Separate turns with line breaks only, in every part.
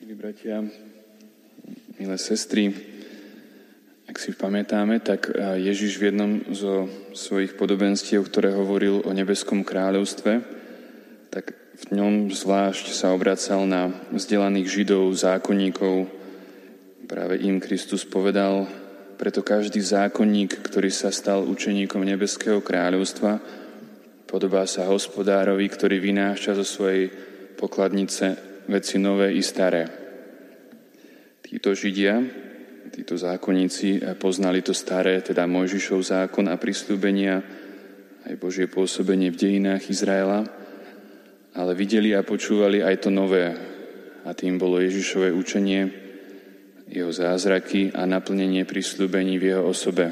Milí bratia, milé sestry, ak si pamätáme, tak Ježiš v jednom zo svojich podobenstiev, ktoré hovoril o nebeskom kráľovstve, tak v ňom zvlášť sa obracal na vzdelaných židov, zákonníkov. Práve im Kristus povedal, preto každý zákonník, ktorý sa stal učeníkom nebeského kráľovstva, podobá sa hospodárovi, ktorý vynáša zo svojej pokladnice veci nové i staré. Títo Židia, títo zákonníci poznali to staré, teda Mojžišov zákon a prislúbenia, aj Božie pôsobenie v dejinách Izraela, ale videli a počúvali aj to nové, a tým bolo Ježišové učenie, jeho zázraky a naplnenie prislúbení v jeho osobe.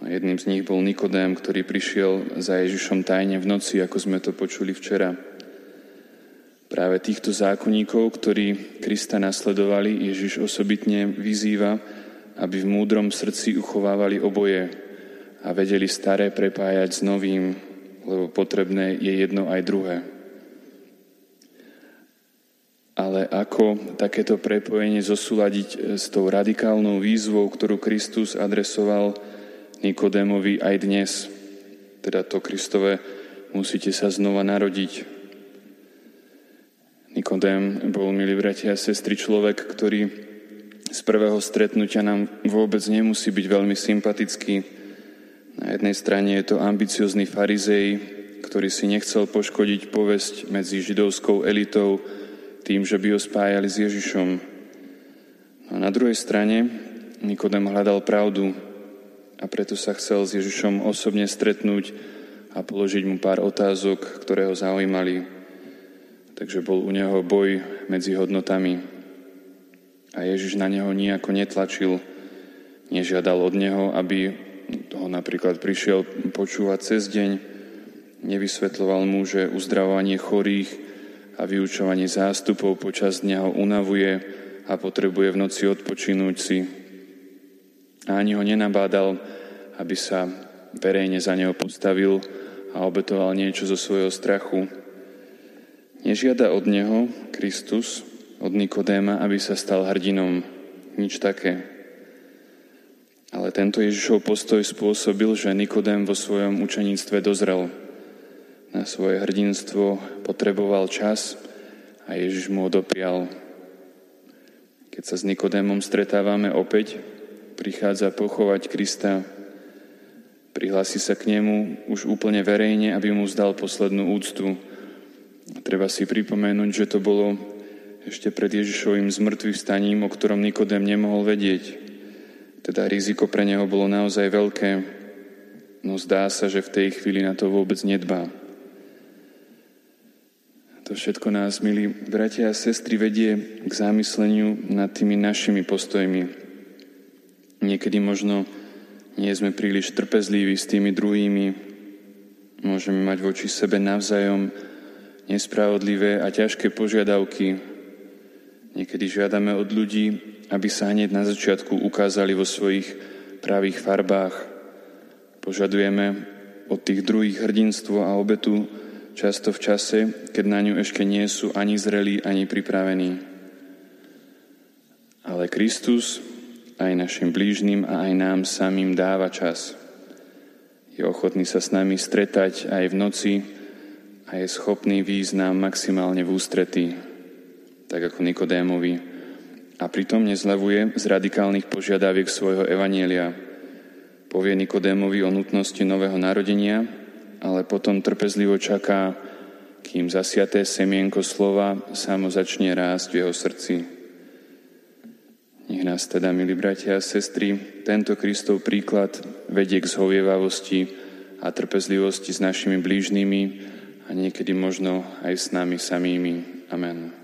No, jedným z nich bol Nikodém, ktorý prišiel za Ježišom tajne v noci, ako sme to počuli včera. Práve týchto zákonníkov, ktorí Krista nasledovali, Ježiš osobitne vyzýva, aby v múdrom srdci uchovávali oboje a vedeli staré prepájať s novým, lebo potrebné je jedno aj druhé. Ale ako takéto prepojenie zosúľadiť s tou radikálnou výzvou, ktorú Kristus adresoval Nikodémovi aj dnes? Teda to Kristové musíte sa znova narodiť, Nikodém bol, milí bratia a sestry, človek, ktorý z prvého stretnutia nám vôbec nemusí byť veľmi sympatický. Na jednej strane je to ambiciozný farizej, ktorý si nechcel poškodiť povesť medzi židovskou elitou tým, že by ho spájali s Ježišom. No a na druhej strane Nikodem hľadal pravdu a preto sa chcel s Ježišom osobne stretnúť a položiť mu pár otázok, ktoré ho zaujímali. Takže bol u neho boj medzi hodnotami. A Ježiš na neho nejako netlačil, nežiadal od neho, aby toho napríklad prišiel počúvať cez deň, nevysvetloval mu, že uzdravovanie chorých a vyučovanie zástupov počas dňa ho unavuje a potrebuje v noci odpočinúť si. A ani ho nenabádal, aby sa verejne za neho postavil a obetoval niečo zo svojho strachu, Nežiada od neho, Kristus, od Nikodéma, aby sa stal hrdinom. Nič také. Ale tento Ježišov postoj spôsobil, že Nikodém vo svojom učeníctve dozrel. Na svoje hrdinstvo potreboval čas a Ježiš mu odoprial. Keď sa s Nikodémom stretávame opäť, prichádza pochovať Krista, prihlási sa k nemu už úplne verejne, aby mu zdal poslednú úctu, Treba si pripomenúť, že to bolo ešte pred Ježišovým zmrtvým staním, o ktorom Nikodem nemohol vedieť. Teda riziko pre neho bolo naozaj veľké, no zdá sa, že v tej chvíli na to vôbec nedbá. To všetko nás, milí bratia a sestry, vedie k zamysleniu nad tými našimi postojmi. Niekedy možno nie sme príliš trpezliví s tými druhými, môžeme mať voči sebe navzájom nespravodlivé a ťažké požiadavky. Niekedy žiadame od ľudí, aby sa hneď na začiatku ukázali vo svojich pravých farbách. Požadujeme od tých druhých hrdinstvo a obetu často v čase, keď na ňu ešte nie sú ani zrelí, ani pripravení. Ale Kristus aj našim blížnym a aj nám samým dáva čas. Je ochotný sa s nami stretať aj v noci, a je schopný výjsť nám maximálne v ústretí, tak ako Nikodémovi. A pritom nezlevuje z radikálnych požiadaviek svojho evanielia. Povie Nikodémovi o nutnosti nového narodenia, ale potom trpezlivo čaká, kým zasiaté semienko slova samo začne rásť v jeho srdci. Nech nás teda, milí bratia a sestry, tento Kristov príklad vedie k zhovievavosti a trpezlivosti s našimi blížnymi, a niekedy možno aj s nami samými. Amen.